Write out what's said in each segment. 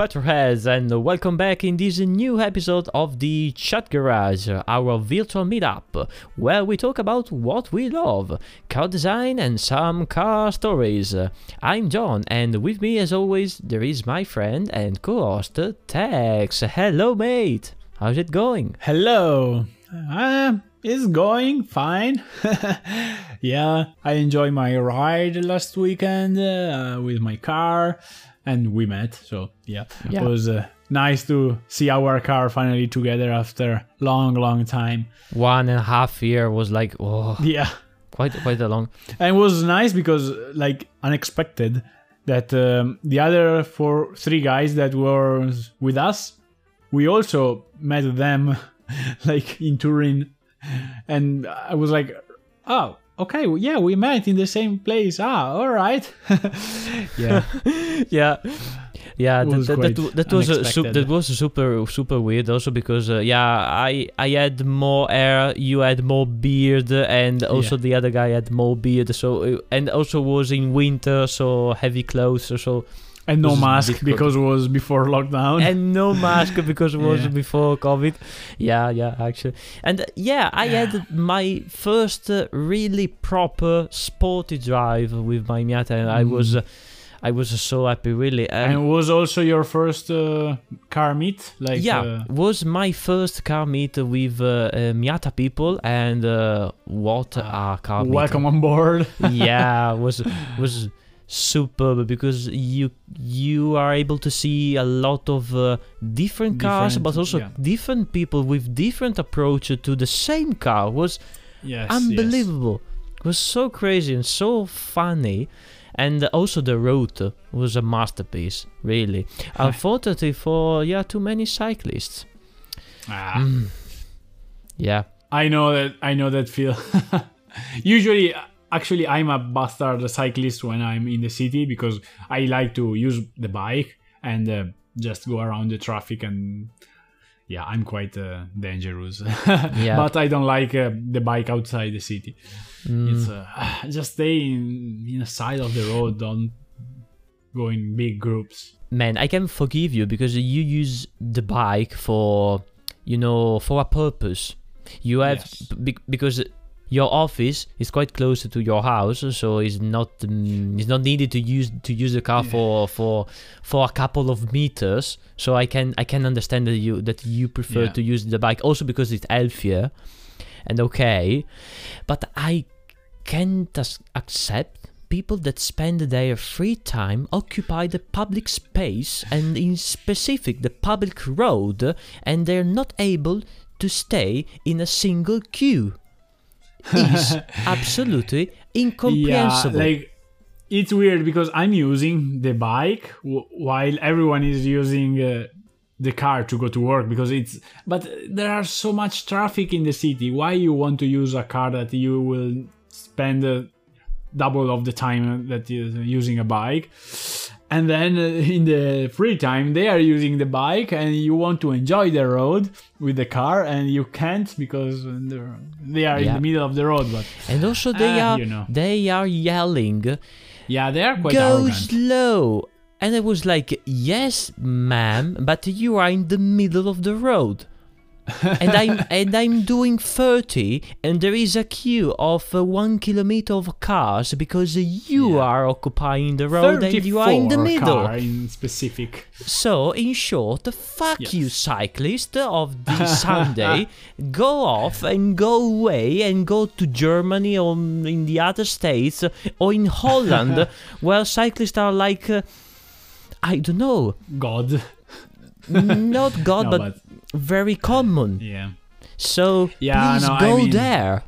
Petroheads, and welcome back in this new episode of the Chat Garage, our virtual meetup, where we talk about what we love car design and some car stories. I'm John, and with me, as always, there is my friend and co host, Tex. Hello, mate. How's it going? Hello. Uh, it's going fine. yeah, I enjoyed my ride last weekend uh, with my car and we met. So, yeah, Yeah. it was uh, nice to see our car finally together after long, long time. One and a half year was like, oh, Yeah. quite quite a long. And it was nice because, like, unexpected that um, the other four, three guys that were with us, we also met them, like, in Turin. And I was like, oh, okay, well, yeah, we met in the same place. Ah, all right. yeah. yeah yeah that, was that, that, that was a su- that was super super weird also because uh, yeah i i had more hair you had more beard and also Yeah. the other guy had more beard so uh, and also was in winter so heavy clothes so And no mask difficult. because it was before lockdown. and no mask because it was Yeah. before covid yeah yeah actually and uh, yeah i had my first uh, really proper sporty drive with my miata and i was Mm. uh, i was so happy really and it was also your first uh, car meet? Like, yeah, uh, was my first car meet with uh, uh, Miata people, and uh, what a car meet! welcome on board. yeah, was was superb because you you are able to see a lot of uh, different cars, Different, but also yeah. different people with different approach to the same car. Was yes. unbelievable. It was so crazy and so funny. And also the route was a masterpiece, really. Unfortunately for yeah, too many cyclists. Ah. Mm. Yeah. I know that I know that feel. Usually, actually, I'm a bastard cyclist when I'm in the city because I like to use the bike and uh, just go around the traffic and yeah, I'm quite uh, dangerous. Yeah. but I don't like uh, the bike outside the city. Mm. It's uh, just stay in in the side of the road. Don't go in big groups. Man, I can forgive you because you use the bike for, you know, for a purpose. You have Yes. be- because your office is quite close to your house, so it's not um, it's not needed to use to use the car for for for a couple of meters. So I can I can understand that you that you prefer Yeah. to use the bike also because it's healthier and okay, but I can't accept people that spend their free time occupy the public space and in specific the public road and they're not able to stay in a single queue is absolutely incomprehensible Yeah, like it's weird because I'm using the bike w- while everyone is using uh, the car to go to work because it's. But there are so much traffic in the city. Why you want to use a car that you will spend uh, double of the time that you're using a bike? And then uh, in the free time, they are using the bike, and you want to enjoy the road with the car, and you can't because they are in the middle of the road. But and also they Ah, are you know. they are yelling Yeah, they are quite go arrogant. slow and i was like yes ma'am but you are in the middle of the road and I'm and I'm doing 30, and there is a queue of uh, one kilometer of cars because uh, you Yeah. are occupying the road and you are in the 34 middle. car in specific. So, in short, fuck Yes. you, cyclist of the Sunday. go off and go away and go to Germany or in the other states or in Holland, where cyclists are like, uh, I don't know, God. not God, No, but, but very common. yeah. So Yeah, please no, I go mean- there.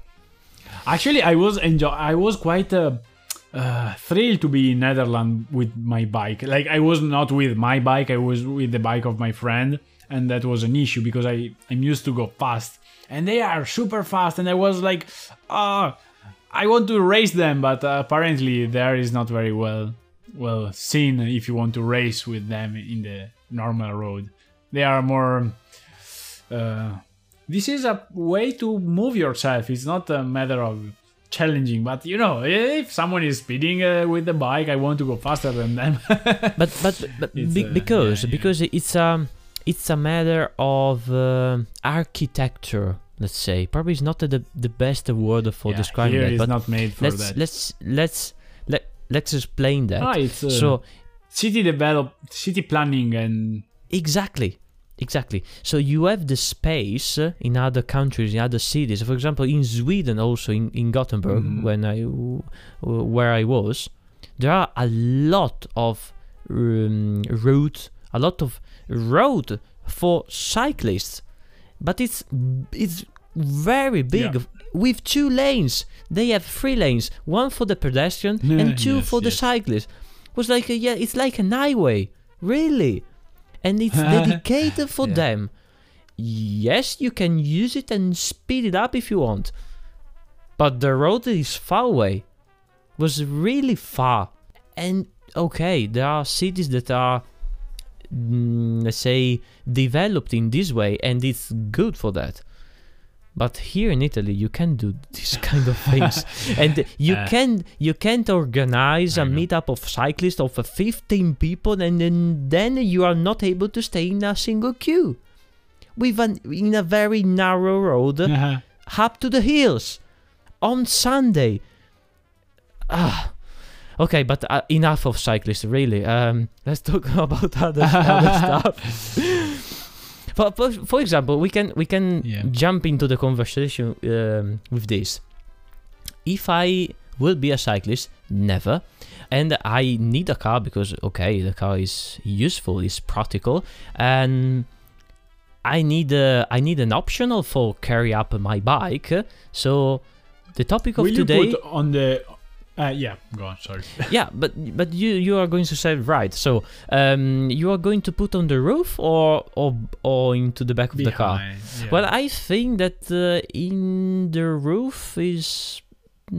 Actually, I was enjoy. I was quite uh, uh, thrilled to be in Netherlands with my bike. Like I was not with my bike. I was with the bike of my friend, and that was an issue because I I'm used to go fast, and they are super fast, and I was like, ah. I want to race them, but uh, apparently there is not very well well seen if you want to race with them in the normal road. They are more. Uh, this is a way to move yourself. It's not a matter of challenging. But you know, if someone is speeding uh, with the bike, I want to go faster than them. but but but be- uh, because yeah, yeah. because it's um it's a matter of uh, architecture let's say probably it's not the the best word for Yeah, describing here that is but not made for let's that. let's let's let let's explain that ah, it's uh, so city develop, city planning, and exactly exactly. So you have the space uh, in other countries in other cities. For example in sweden also in, in gothenburg Mhm. when i where i was there are a lot of um, route a lot of road for cyclists. But it's it's very big Yeah. with two lanes. They have three lanes one for the pedestrian and two Yes, for the yes. cyclist. Was like a, yeah it's like an highway. Really and it's dedicated for Yeah. them. Yes you can use it and speed it up if you want but the road is far away was really far. And okay there are cities that are mm, let's say developed in this way and it's good for that but here in italy you can do this kind of things and you Uh, can you can't organize a meetup of cyclists of uh, 15 people and then, then you are not able to stay in a single queue with an in a very narrow road up to the hills on Sunday. Ah, okay, but uh, enough of cyclists, really. Um, let's talk about other, other stuff. For, for, for example, we can we can Yeah. jump into the conversation um, with this. If I will be a cyclist, never, and I need a car because okay, the car is useful, is practical, and I need a, I need an optional for carry up my bike. So the topic of Will today, you put on the? Uh, yeah, go on. Sorry. yeah, but but you you are going to say right. So um, you are going to put on the roof or or or into the back of the car. Behind, yeah. Well, I think that uh, in the roof is.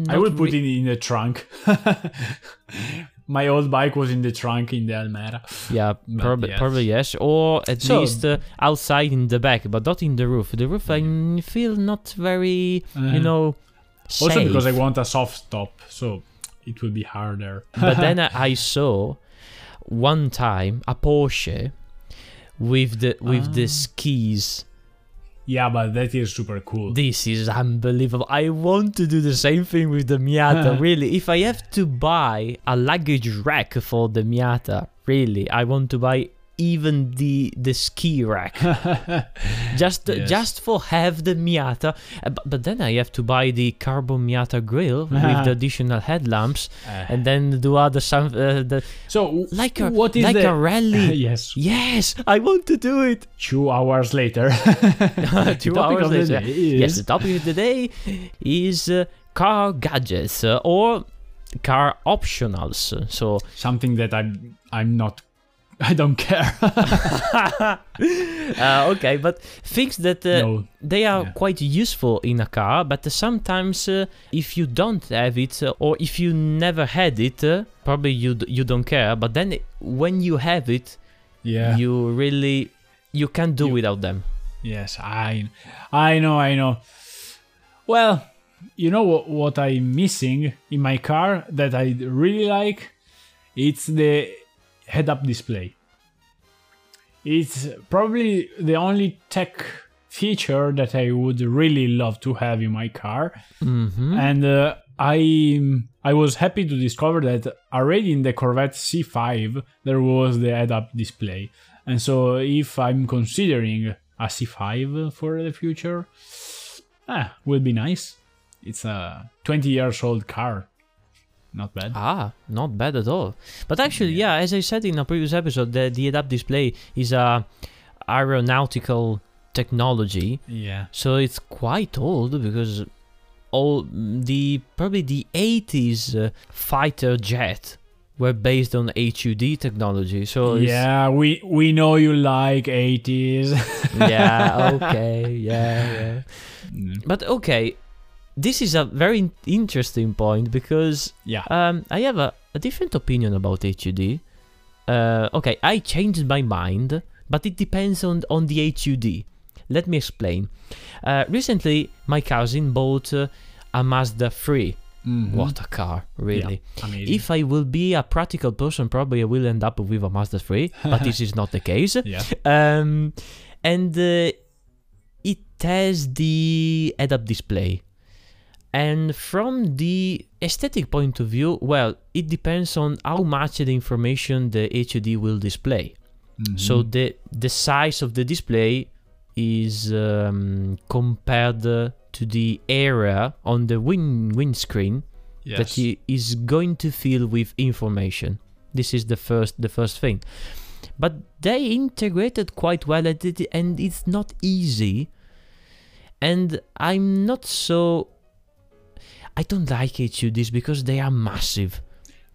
I will put re- it in the trunk. My old bike was in the trunk in the Almera. Yeah, probably yes. probably yes, or at So- least uh, outside in the back, but not in the roof. The roof I feel not very, you Uh, know, Also safe. because I want a soft top, so it will be harder. but then I I saw one time a Porsche with the with the Ah. skis. yeah, but that is super cool. This is unbelievable. I want to do the same thing with the Miata. really, if I have to buy a luggage rack for the Miata, really, I want to buy even the the ski rack just Yes. just for have the Miata. Uh, but, but then I have to buy the carbon Miata grill with the additional headlamps, Uh, and then do other some uh, the so like a what is like the a rally. yes? Yes, I want to do it. Two hours later. Two hours later. day Yes, is- the topic of the day is uh, car gadgets uh, or car optionals. So Something that I'm I'm not. I don't care. uh, okay, but things that uh, no. they are Yeah. quite useful in a car, but sometimes uh, if you don't have it uh, or if you never had it, uh, probably you d- you don't care. But then when you have it, Yeah. you really you can't do You- without them. Yes, I, I know, I know. Well, you know what, what I'm missing in my car that I really like? It's the head-up display. It's probably the only tech feature that I would really love to have in my car, hmm and uh, I I was happy to discover that already in the Corvette C5 there was the head-up display, and so if I'm considering a C5 for the future, ah, will be nice. It's a 20 years old car, not bad. Ah, not bad at all. But actually, yeah, as I said in a previous episode, the, the head-up display is a aeronautical technology, Yeah, so it's quite old because all the probably the 80s uh, fighter jet were based on HUD technology. So yeah, we we know you like 80s. yeah, okay, yeah, yeah. Mm, But okay, this is a very interesting point because yeah, Um, I have a, a different opinion about HUD. Uh, okay, I changed my mind, but it depends on on the HUD. Let me explain. Uh, recently, my cousin bought uh, a Mazda 3 Mhm. What a car, really. Amazing. If I will be a practical person, probably I will end up with a Mazda 3, but this is not the case. yeah. Um, and uh, it has the head-up display. And from the aesthetic point of view, well, it depends on how much the information the HUD will display. So Mhm. the the size of the display is um, compared to the area on the wind windscreen yes. that he is going to fill with information. This is the first the first thing. But they integrated quite well at it and it's not easy. And I'm not so I don't like HUDs because they are massive.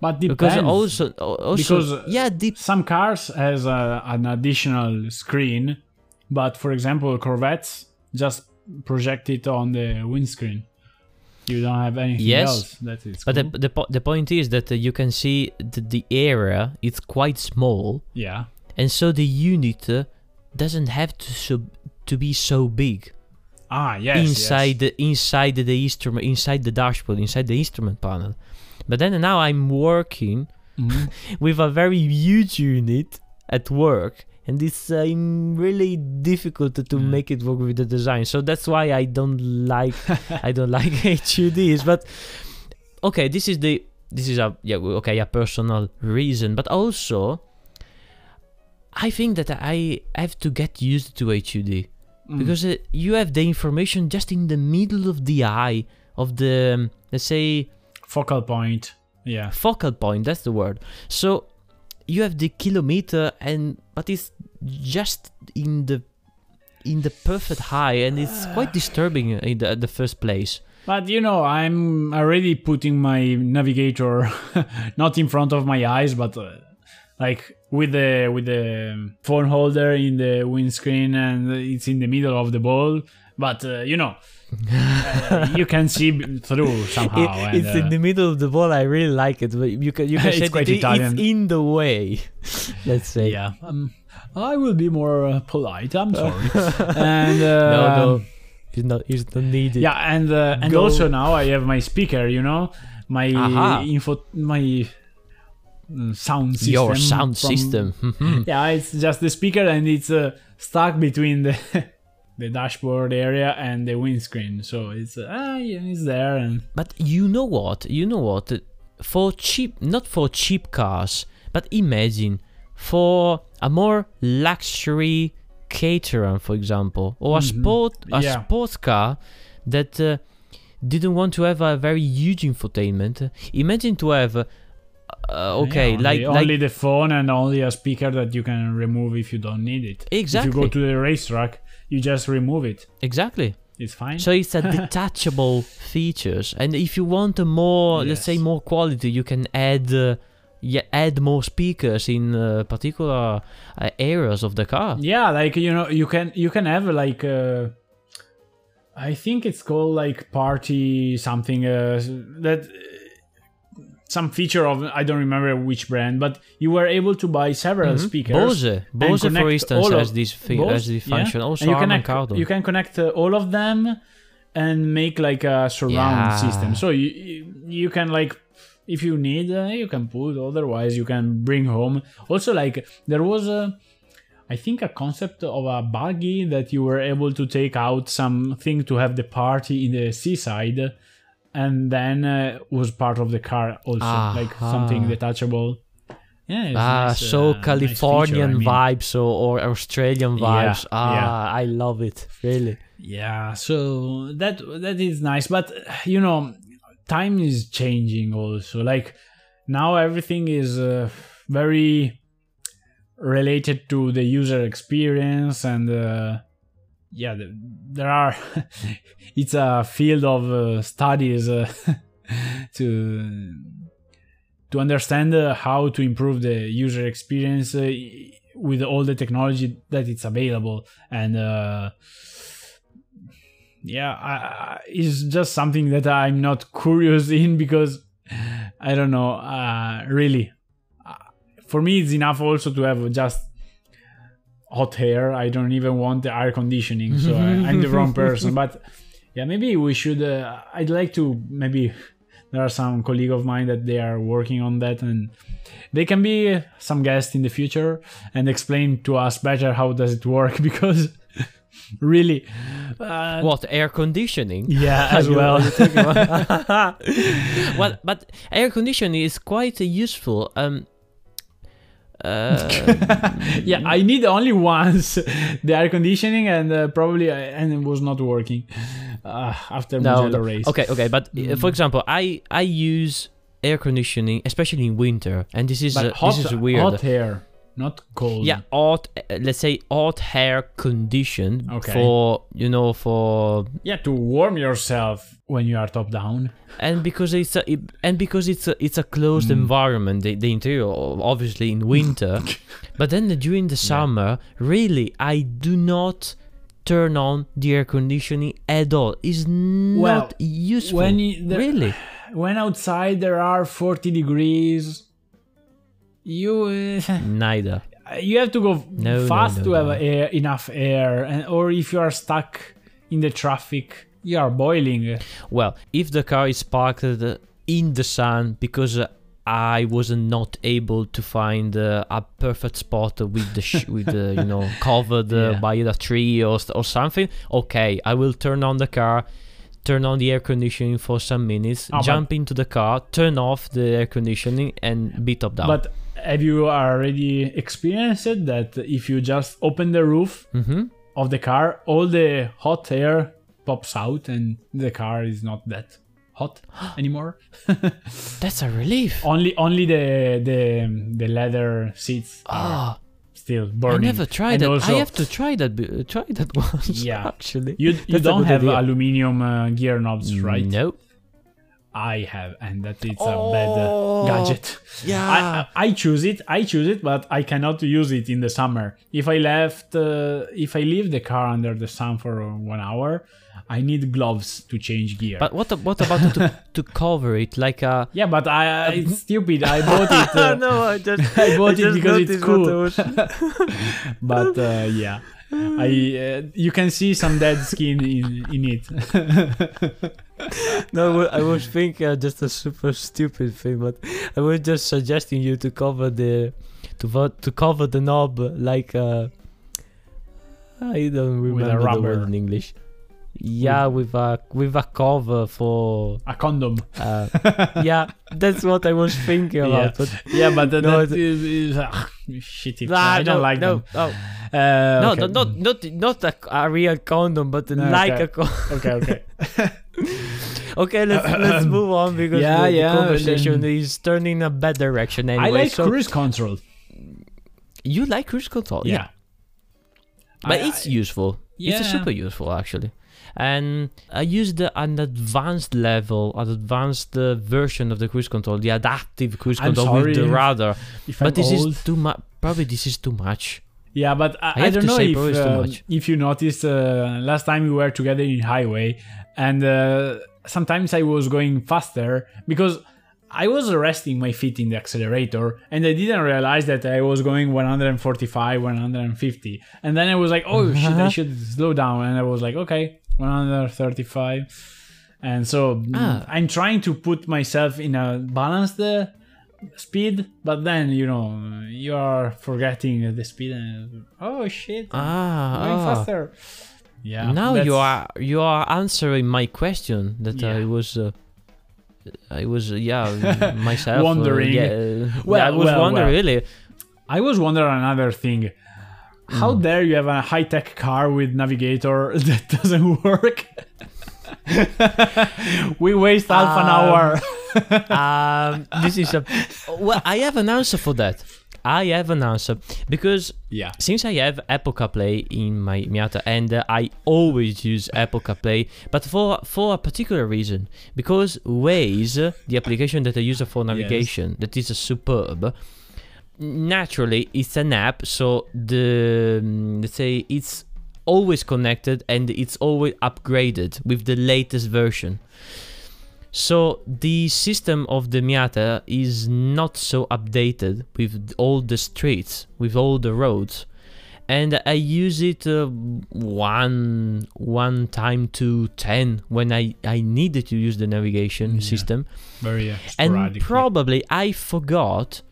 but depends. Because also also Because, yeah, the, some cars has a, an additional screen, but for example, Corvettes just project it on the windscreen. You don't have anything Yes, else. That is but cool. the, the po- the point is that uh, you can see the, the area is quite small yeah. and so the unit uh, doesn't have to so, to be so big. Ah, yes. inside yes. the inside the instrument inside the dashboard inside the instrument panel but then now i'm working Mhm. with a very huge unit at work and it's uh, really difficult to, to Yeah. make it work with the design so that's why i don't like i don't like huds but okay this is the this is a yeah okay a personal reason but also i think that i have to get used to hud Mm. because uh, you have the information just in the middle of the eye of the um, let's say focal point. Yeah. focal point that's the word so you have the kilometer and but it's just in the in the perfect high and it's quite disturbing in the, the first place But you know, I'm already putting my navigator not in front of my eyes, but uh, like with the with the phone holder in the windscreen, and it's in the middle of the ball. But uh, you know, uh, you can see through somehow. It- and, it's in uh, the middle of the ball i really like it but you can you can It's say quite that it- Italian. it's in the way let's say yeah. Um, I will be more uh, polite. I'm sorry. and uh, no no it's not it's not needed Yeah, and uh, and Go. also now I have my speaker. You know, my Aha. info, my sound system. your sound from- system. Yeah, it's just the speaker, and it's uh, stuck between the the dashboard area and the windscreen. So it's uh, ah, it's there, and But you know what? You know what? For cheap, not for cheap cars, but imagine for a more luxury Caterham, for example, or a Mhm. sport, a Yeah. sports car that uh, didn't want to have a very huge infotainment. Imagine to have, uh, okay, yeah, only, like only like the phone and only a speaker that you can remove if you don't need it. exactly, If you go to the racetrack, you just remove it. exactly. It's fine. So it's a detachable features, and if you want a more, let's say, more quality, you can add, uh, yeah, add more speakers in uh, particular uh, areas of the car. yeah like you know you can you can have like uh i think it's called like party something uh that some feature of i don't remember which brand but you were able to buy several Mhm. speakers Bose, Bose, for instance, has this thing, Bose, has this yeah. function. Also, and you ac- Kardon. you can connect uh, all of them and make like a surround Yeah. system so you you- you can like if you need uh, you can put otherwise you can bring home also like there was a I think a concept of a buggy that you were able to take out something to have the party in the seaside and then uh, was part of the car also like something Aha. detachable yeah Ah, nice, so uh, nice Californian feature, I mean. vibes or, or Australian Yeah, vibes. ah, yeah. I love it. Really. Yeah, so that that is nice, but you know, time is changing also. Like now everything is uh, very related to the user experience and uh, yeah, there are it's a field of uh, studies uh, to to understand uh, how to improve the user experience uh, with all the technology that it's available. And uh, yeah I, I, it's just something that i'm not curious in because i don't know uh, really. For me it's enough also to have just hot air i don't even want the air conditioning so I, i'm the wrong person but yeah maybe we should uh, i'd like to maybe there are some colleague of mine that they are working on that and they can be some guest in the future and explain to us better how does it work because really uh, What air conditioning? yeah as well you're talking about- well, but air conditioning is quite useful. Um, uh, yeah i need only once the air conditioning and uh, probably uh, and it was not working uh, after no, Mugello no. race okay, okay, but uh, Mm. for example, I I use air conditioning, especially in winter, and this is uh, this is weird. hot air not cold Yeah, hot. uh, Let's say hot hair condition Okay. for you know for yeah to warm yourself when you are top down and because it's a, it, and because it's a, it's a closed Mm. environment the, the interior obviously in winter but then during the summer really i do not turn on the air conditioning at all it's Well, not useful when you, the, really when outside there are 40 degrees you uh, neither you have to go No, no, fast no, to have air, enough air and or if you are stuck in the traffic you are boiling well if the car is parked uh, in the sun because uh, I was not able to find uh, a perfect spot with the sh- with the you know covered uh, Yeah. by a tree or or something. Okay, I will turn on the car, turn on the air conditioning for some minutes, Oh, jump into the car, turn off the air conditioning, and beat up down. but have you already experienced it that if you just open the roof hmm of the car all the hot air pops out and the car is not that hot anymore that's a relief. only only the the the leather seats are Ah, still burning. I never tried And that. I have to try that. Try that once. Yeah. actually. you you don't have idea. aluminium uh, gear knobs right No. I have and that it's a bad uh, Oh, gadget. Yeah. I, I I choose it i choose it but i cannot use it in the summer. If i left uh, if i leave the car under the sun for uh, one hour i need gloves to change gear. But what what about to, to cover it? Like a yeah but i uh, it's stupid. I bought it uh, no, I just I bought it because it's cool. But uh, yeah. I uh, you can see some dead skin in in it no, I was thinking uh, just a super stupid thing, but I was just suggesting you to cover the to vo- to cover the knob like uh, I don't remember the word in English. Yeah, with a with a cover for a condom uh, yeah, that's what I was thinking about. But yeah but No, that is, is ah, shitty Ah, i don't no, like no, them no, uh, no, okay. no, not not not a, a real condom, but Okay. like a condom. okay okay Okay, let's let's move on because Yeah, the, the conversation then- is turning a bad direction anyway. i like so cruise control you like cruise control, yeah, yeah but I- it's useful. It's a super useful actually. And I used an advanced level, an advanced uh, version of the cruise control, the adaptive cruise I'm control with the radar. if But I'm this old. is too much. Probably this is too much. Yeah, but I, I I, don't know if probably it's too uh, if you noticed uh, last time we were together in highway, and uh, sometimes I was going faster because I was resting my feet in the accelerator, and I didn't realize that I was going 145, 150, and then I was like, oh shit, I should slow down, and I was like, okay, 135. And so Ah. I'm trying to put myself in a balanced uh, speed, but then you know you are forgetting the speed and oh shit, Ah, going ah. faster. Yeah. now you are you are answering my question that I was. Uh, I was uh, yeah myself uh, Wondering. yeah, uh, Well, I was well, wondering well. really. I was wondering another thing. How Mm. dare you have a high tech car with navigator that doesn't work? we waste half an Um, hour. um, this is a well. I have an answer for that. I have an answer because yeah. since I have Apple CarPlay in my Miata and uh, I always use Apple CarPlay, but for for a particular reason because Waze, the application that I use for navigation, that is a superb. Naturally, it's an app, so the mm, let's say it's always connected and it's always upgraded with the latest version. So the system of the Miata is not so updated with all the streets, with all the roads. and I use it uh, one one time to ten when I I needed to use the navigation Yeah. system, Very uh, and probably I forgot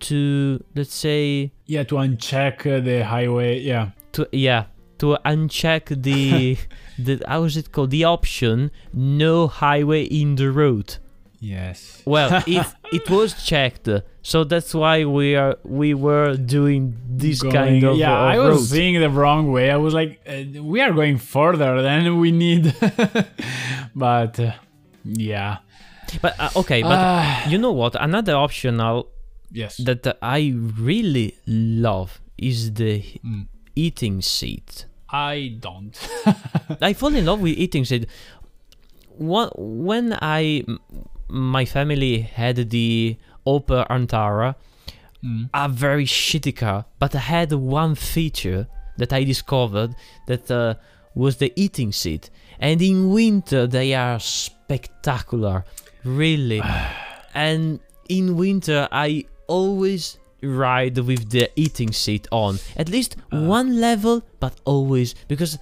to let's say yeah, to uncheck uh, the highway. Yeah. to yeah to uncheck the the how is it called the option no highway in the road. Yes. Well, it it was checked, so that's why we are we were doing this kind of yeah, of I was road. seeing the wrong way. I was like, uh, we are going further than we need. but uh, yeah. But uh, okay, but Ah, you know what? Another optional yes. that I really love is the Mm. eating seat. I don't. I fall in love with eating seat. When I my family had the Opel Antara, Mm. a very shitty car, but I had one feature that I discovered that uh, was the eating seat. And in winter they are spectacular, really. and in winter I always ride with the eating seat on, at least one level, but always because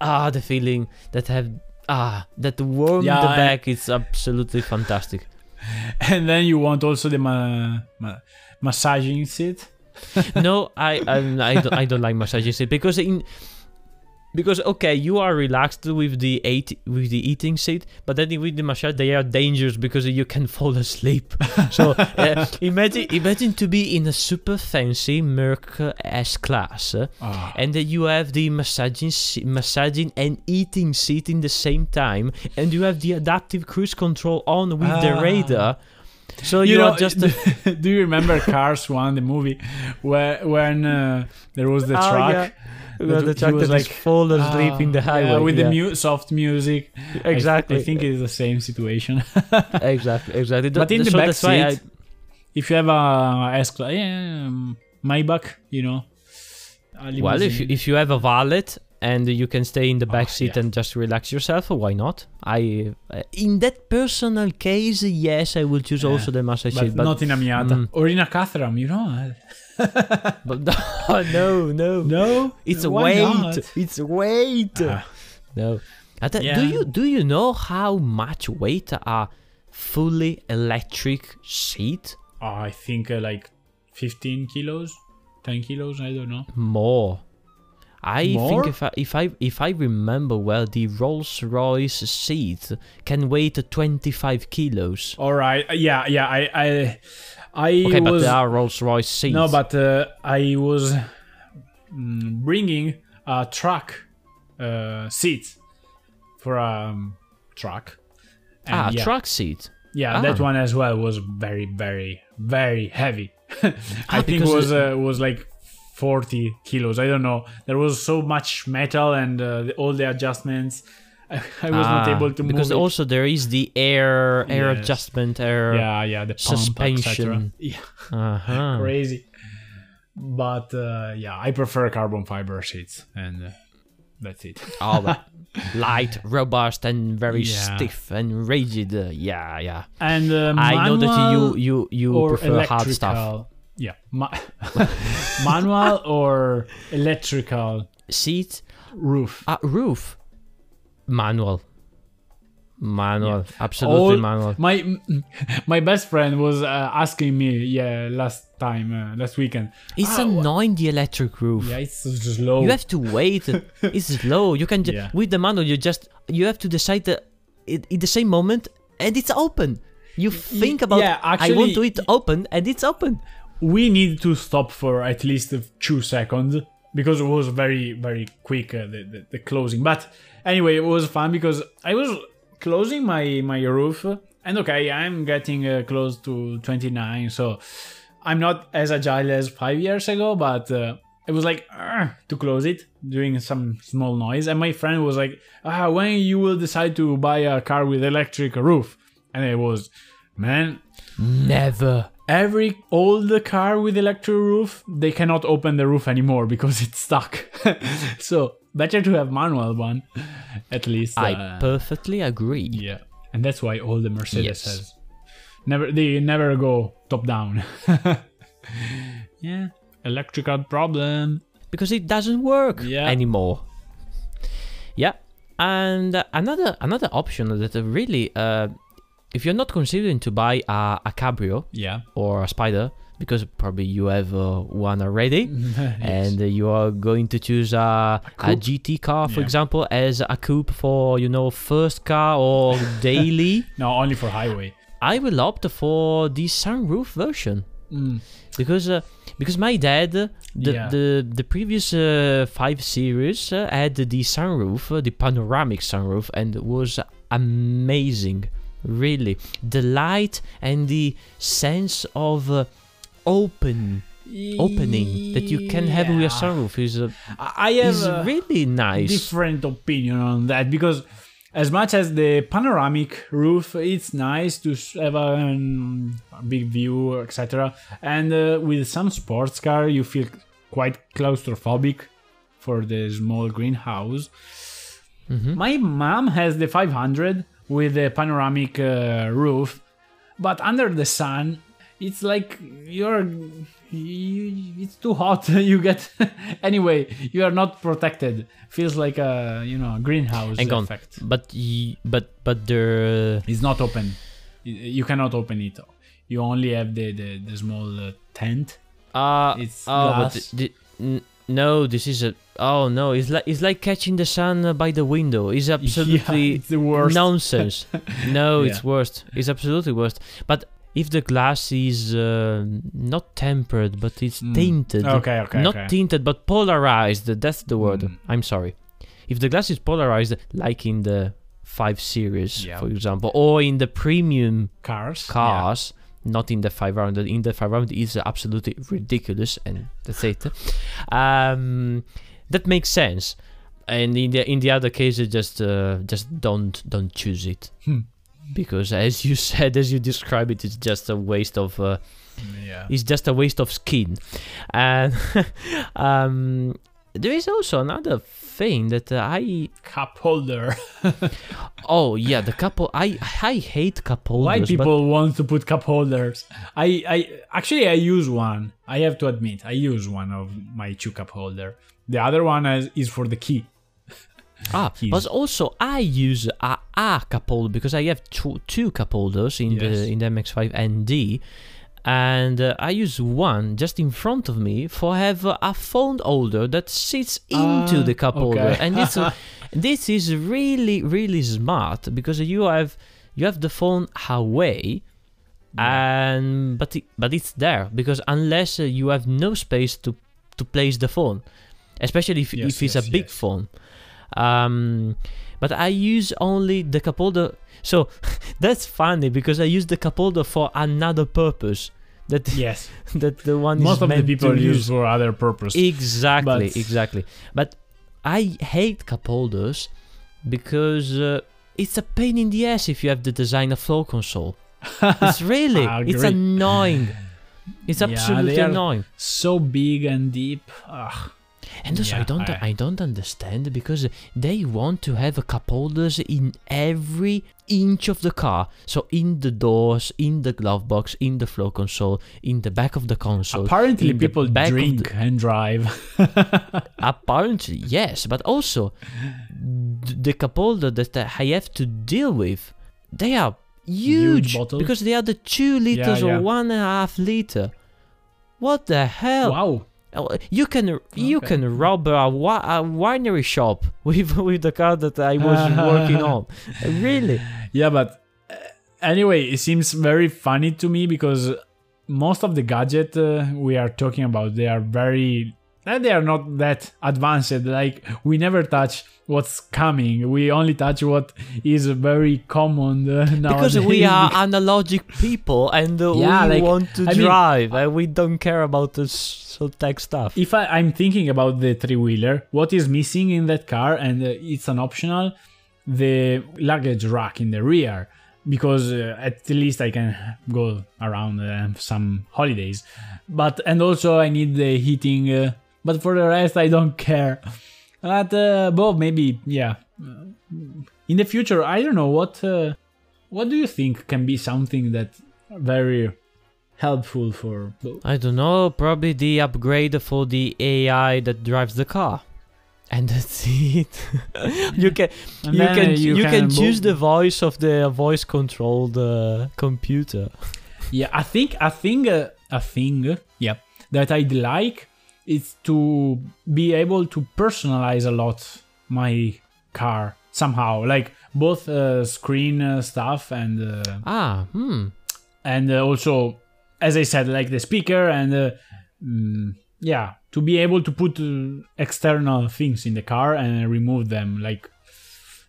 ah the feeling that have ah that warm Yeah, the back is absolutely fantastic. And then you want also the ma- ma- massaging seat. no, I I I don't, I don't like massaging seat because in because okay, you are relaxed with the eight with the eating seat, but then with the massage they are dangerous because you can fall asleep. so uh, imagine imagine to be in a super fancy Merc S class, uh, Ah. and then you have the massaging massaging and eating seat in the same time, and you have the adaptive cruise control on with the Ah. radar. So you you, know, are just do you remember Cars One, the movie, where when uh, there was the Oh, truck? yeah. the he truck was that is like, fall asleep in the Ah, highway yeah, with yeah. the mu- soft music. I- exactly. I, think it's the same situation. exactly, exactly. But in the back seat, if you have a S class, yeah, um, Maybach, you know. well, if you, if you have a valet and you can stay in the back Oh, seat yeah. and just relax yourself, why not? I, uh, in that personal case, yes, I will choose Yeah, also the massage but, seat, but not in a Miata Mm. or in a Caterham, you know. but no, no, No, It's Why weight. not? It's weight. Ah, No. Th- Yeah. Do you do you know how much weight a fully electric seat? I think uh, like 15 kilos, 10 kilos. I don't know. More. I More? think if I if I if I remember well, the Rolls Royce seat can weigh 25 kilos. All right. uh, Yeah, yeah. I, I, I Okay, but there are Rolls Royce seats. no, but uh, I was mm, bringing a truck uh, seat for a um, truck. And ah, yeah, truck seat. Yeah, that Ah. one as well was very, very, very heavy. I Ah, think was it- uh, was like 40 kilos. I don't know. There was so much metal and uh, the, all the adjustments. I, I was not Ah, able to because move. it. also there is the air air Yes. adjustment air. yeah, yeah, the pump, suspension. Yeah, Uh-huh. crazy. But uh, yeah, I prefer carbon fiber seats, and uh, that's it. All right. light, robust, and very Yeah. stiff and rigid. Uh, yeah, yeah. And uh, I know that you you you prefer hard stuff. Yeah, ma- manual or electrical Seat, roof. uh, roof, manual, manual, absolutely All- manual. My my best friend was uh, asking me, yeah, last time, uh, last weekend. It's Ah, wha- annoying the electric roof. Yeah, it's slow. You have to wait. it's slow. You can just Yeah. with the manual. You just you have to decide that it, in the same moment, and it's open. You think about. yeah, actually, I want to it open, and it's open. We need to stop for at least two seconds because it was very very quick uh, the, the, the closing. But anyway it was fun because i was closing my my roof and okay i'm getting uh, close to 29 so i'm not as agile as five years ago but uh, it was like to close it doing some small noise. And my friend was like ah when you will decide to buy a car with electric roof? And it was man Never. Every old car with electric roof they cannot open the roof anymore because it's stuck so better to have manual one at least I uh, perfectly agree. yeah and that's why all the mercedes Yes. has never they never go top down yeah electrical problem because it doesn't work Yeah. anymore. Yeah, and another another option that really, uh, if you're not considering to buy a, a cabrio Yeah. or a spider, because probably you have uh, one already, Yes. and you are going to choose a, a, coupe? GT car, for Yeah. example, as a coupe for you know first car or daily. no, only for highway. I will opt for the sunroof version Mm. because uh, because my dad the Yeah. the the previous uh, five series uh, had the sunroof uh, the panoramic sunroof and it was amazing really the light and the sense of uh, open opening that you can have with a Yeah. sunroof is uh, I have is really nice different opinion on that because as much as the panoramic roof, it's nice to have a, um, big view, etc. And uh, with some sports car, you feel quite claustrophobic for the small greenhouse. Mhm. My mom has the 500 with a panoramic uh, roof, but under the sun, it's like you're. You, it's too hot. you get anyway. You are not protected. Feels like a you know greenhouse Hang on. but y- but but the It's not open. You- cannot open it. You only have the the, the small uh, tent. uh It's oh glass. but the, n- no this is a oh no it's like it's like catching the sun uh, by the window it's yeah, absolutely it's the worst. nonsense no it's Yeah. worst it's absolutely worst but if the glass is uh, not tempered but it's Mm. tinted Okay, okay, not okay. tinted but polarized that's the word Mm. i'm sorry if the glass is polarized like in the 5 series Yeah. for example or in the premium cars. cars, not in the 500. In the 500 is absolutely ridiculous, and that's it. Um, that makes sense. And in the in the other cases, just uh, just don't don't choose it Hmm. because, as you said, as you describe it, it's just a waste of uh, Yeah. yeah. it's just a waste of skin. And um, there is also another thing that uh, I Cup holder. oh yeah the couple I I hate cup holders. Why but- people want to put cup holders? I, I actually I use one. I have to admit, I use one of my two cup holder. The other one is, is for the key. Ah, keys. but also I use a, a cup holder because I have two, two cup holders in Yes. the in the MX5 ND, and uh, I use one just in front of me for have a phone holder that sits into Ah, the cup holder, and this this is really really smart because you have you have the phone away. And but it, but it's there because unless uh, you have no space to to place the phone, especially if, Yes, if it's yes, a big yes. phone. Um, but I use only the cup holder. So that's funny because I use the cup holder for another purpose. That Yes, that the one most of the people use for other purpose. Exactly, But- exactly. But I hate cup holders because uh, it's a pain in the ass if you have to design a flow console. It's really, it's annoying. It's Yeah, absolutely are- annoying. so big and deep. Ugh. And also, I don't, I- I don't understand because they want to have cup holders in every inch of the car. So in the doors, in the glove box, in the flow console, in the back of the console. Apparently, people drink the- and drive. Apparently, yes, but also the cup that I have to deal with, they are huge, Huge because they are the two liters yeah. or one and a half liter. What the hell? wow. Oh, You can you Okay. can rob a, wi- a winery shop with with the car that I was working on. Really? Yeah, but uh, anyway, it seems very funny to me because most of the gadget uh, we are talking about they are very uh, they are not that advanced. Like we never touch what's coming. We only touch what is very common uh, Because we are analogic people and uh, Yeah, we like, want to I mean- drive and we don't care about the so tech stuff. if I, I'm thinking about the three wheeler, what is missing in that car, and uh, it's an optional, the luggage rack in the rear, because uh, at least I can go around uh, some holidays. But and also I need the heating, uh, but for the rest I don't care. But uh, Bob, maybe yeah. In the future, I don't know what. Uh, what do you think can be something that very helpful for. I don't know, probably the upgrade for the AI that drives the car. And that's it. you can you can uh, you, can, bo- choose the voice of the voice controlled uh, computer. Yeah, I think I think uh, a thing, yeah, that I'd like is to be able to personalize a lot my car somehow, like both uh, screen uh, stuff and uh, Ah, hmm. and uh, also, as I said, like the speaker and uh, mm, yeah, to be able to put uh, external things in the car and remove them, like.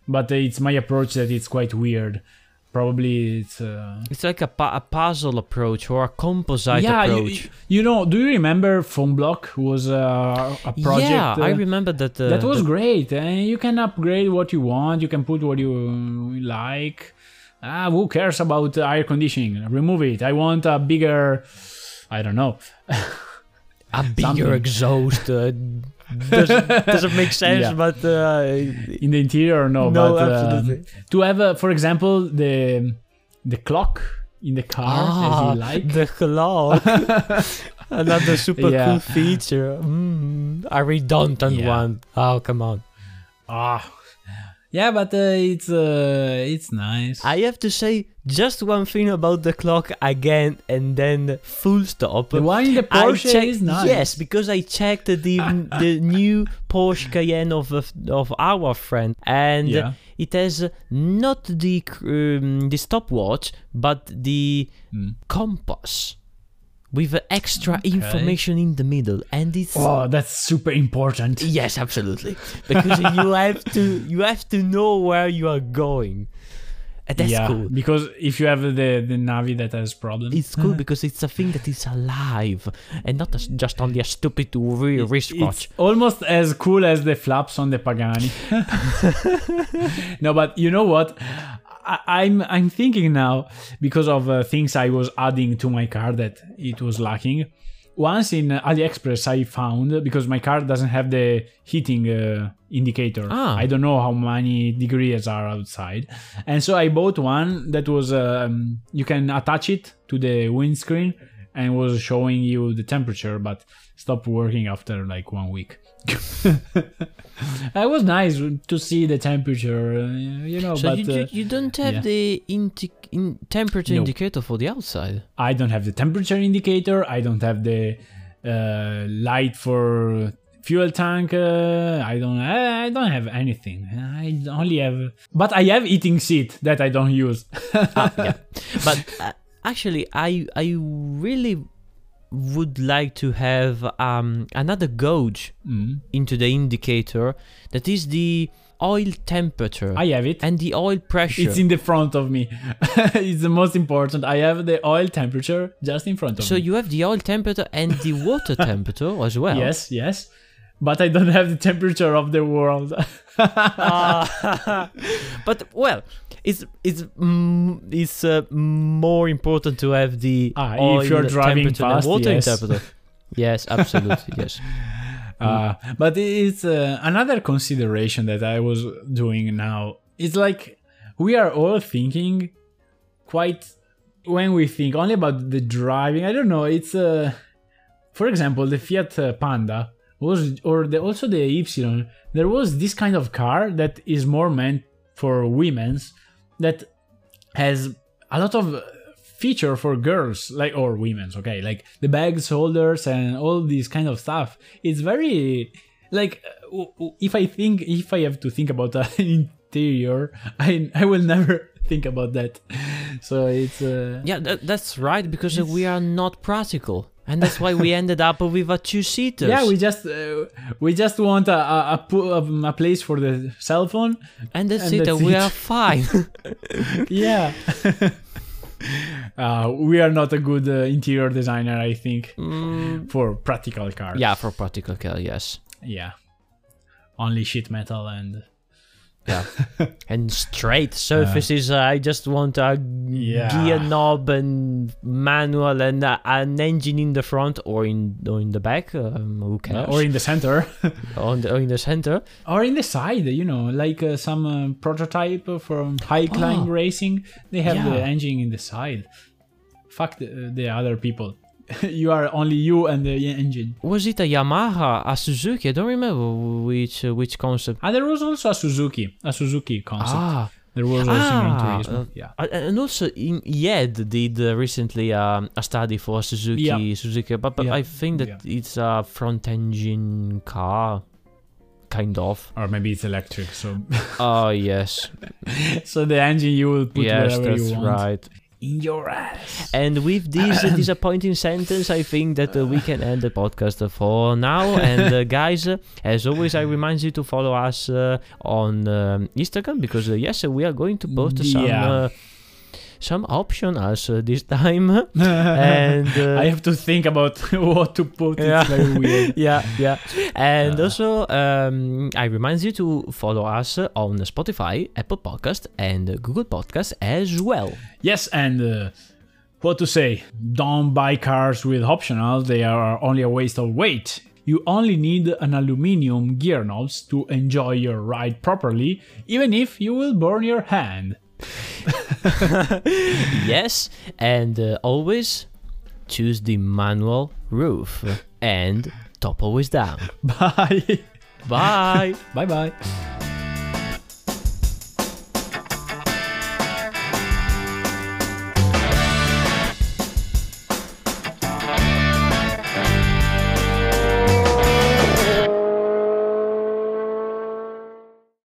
But it's my approach that it's quite weird. Probably it's. Uh, It's like a, pu- a puzzle approach or a composite yeah, you, approach. you know, do you remember Phone Block was uh, a project? yeah, I uh, remember that. Uh, that was that- great, and you can upgrade what you want. You can put what you like. Ah, who cares about uh, air conditioning? Remove it. I want a bigger. I don't know. a bigger something. exhaust. Uh, doesn't, doesn't make sense, Yeah. but uh, in the interior no, No, but uh, absolutely. to have a, for example the the clock in the car as ah, you like the clock. Another super Yeah. cool feature. Mm, a redundant Yeah. one. Oh, come on. ah yeah but uh, it's uh, it's nice I have to say just one thing about the clock again and then full stop. the one in the Porsche is nice Yes, because I checked the the new Porsche Cayenne of of, of our friend, and Yeah. it has not the um, the stopwatch, but the Mm. compass with extra Okay. information in the middle, and it's oh that's super important yes, absolutely, because you have to you have to know where you are going. And that's yeah cool. because if you have the the navi that has problems It's cool because it's a thing that is alive and not as just only a stupid wristwatch. It's almost as cool as the flaps on the Pagani. no, but you know what? I, I'm I'm thinking now because of uh, things I was adding to my car that it was lacking. Once in AliExpress, I found because my car doesn't have the heating uh, indicator. Ah. I don't know how many degrees are outside, and so I bought one that was um, you can attach it to the windscreen and was showing you the temperature, but stopped working after like one week. it was nice to see the temperature, uh, you know, So but you, you, uh, you don't have yeah. the indi- in temperature No. indicator for the outside. I don't have the temperature indicator. I don't have the uh, light for fuel tank. Uh, I don't. I, I don't have anything. I only have, but I have eating seat that I don't use. ah, yeah. But uh, actually, I I really would like to have um another gauge Mm. into the indicator that is the oil temperature I have it. and the oil pressure. It's in the front of me. it's the most important. I have the oil temperature just in front of so me. So you have the oil temperature and the water temperature as well. Yes, yes. But I don't have the temperature of the world. Ah, but well, it's it's mm, it's uh, more important to have the Ah, if you're driving fast, water yes. temperature. Yes, absolutely. yes. Uh, but it's uh, another consideration that I was doing now. It's like we are all thinking quite when we think only about the driving. I don't know. It's uh, for example, the Fiat uh, Panda was, or the, also the Y. There was this kind of car that is more meant for women's that has a lot of feature for girls like or women's okay? Like the bags holders and all this kind of stuff. It's very like uh, if i think if i have to think about an interior i i will never think about that. So it's uh Yeah, that, that's right because we are not practical, and that's why we ended up with a two seater. yeah we just uh, we just want a a, a, a place for the cell phone and that's and it. that's we it. are fine. yeah uh, we are not a good uh, interior designer i think Mm, for practical cars yeah, for practical care, yes. yeah only sheet metal and Yeah, and straight surfaces. uh, I just want a Yeah. gear knob and manual and uh, an engine in the front or in or in the back. Um, who cares? or in the center on the, or in the center. or in the side you know like uh, some uh, prototype from high climb Oh. racing they have the engine in the side fuck the, the other people. You are only you and the engine. Was it a Yamaha, a Suzuki? I don't remember which uh, which concept. And there was also a Suzuki, a Suzuki concept. Ah, there was also Ah, uh, yeah. Uh, and also in IED did uh, recently um, a study for Suzuki Yeah. Suzuki but, but Yeah. I think that it's a front engine car kind of Or maybe it's electric. So, oh yes so the engine you will put yes wherever you want. Yes, that's right In your ass. and with this uh, disappointing sentence I think that uh, we can end the podcast for now and uh, guys uh, as always I remind you to follow us uh, on um, Instagram because uh, yes uh, we are going to post some Yeah. Some optionals uh, this time and uh, I have to think about what to put. Yeah. It's very weird. yeah, yeah. And also, um, I remind you to follow us on Spotify, Apple Podcast, and Google Podcast as well. Yes, and uh, what to say? Don't buy cars with optionals, they are only a waste of weight. You only need an aluminium gear knobs to enjoy your ride properly, even if you will burn your hand. yes, and uh, always choose the manual roof and top always down. Bye. Bye. bye bye.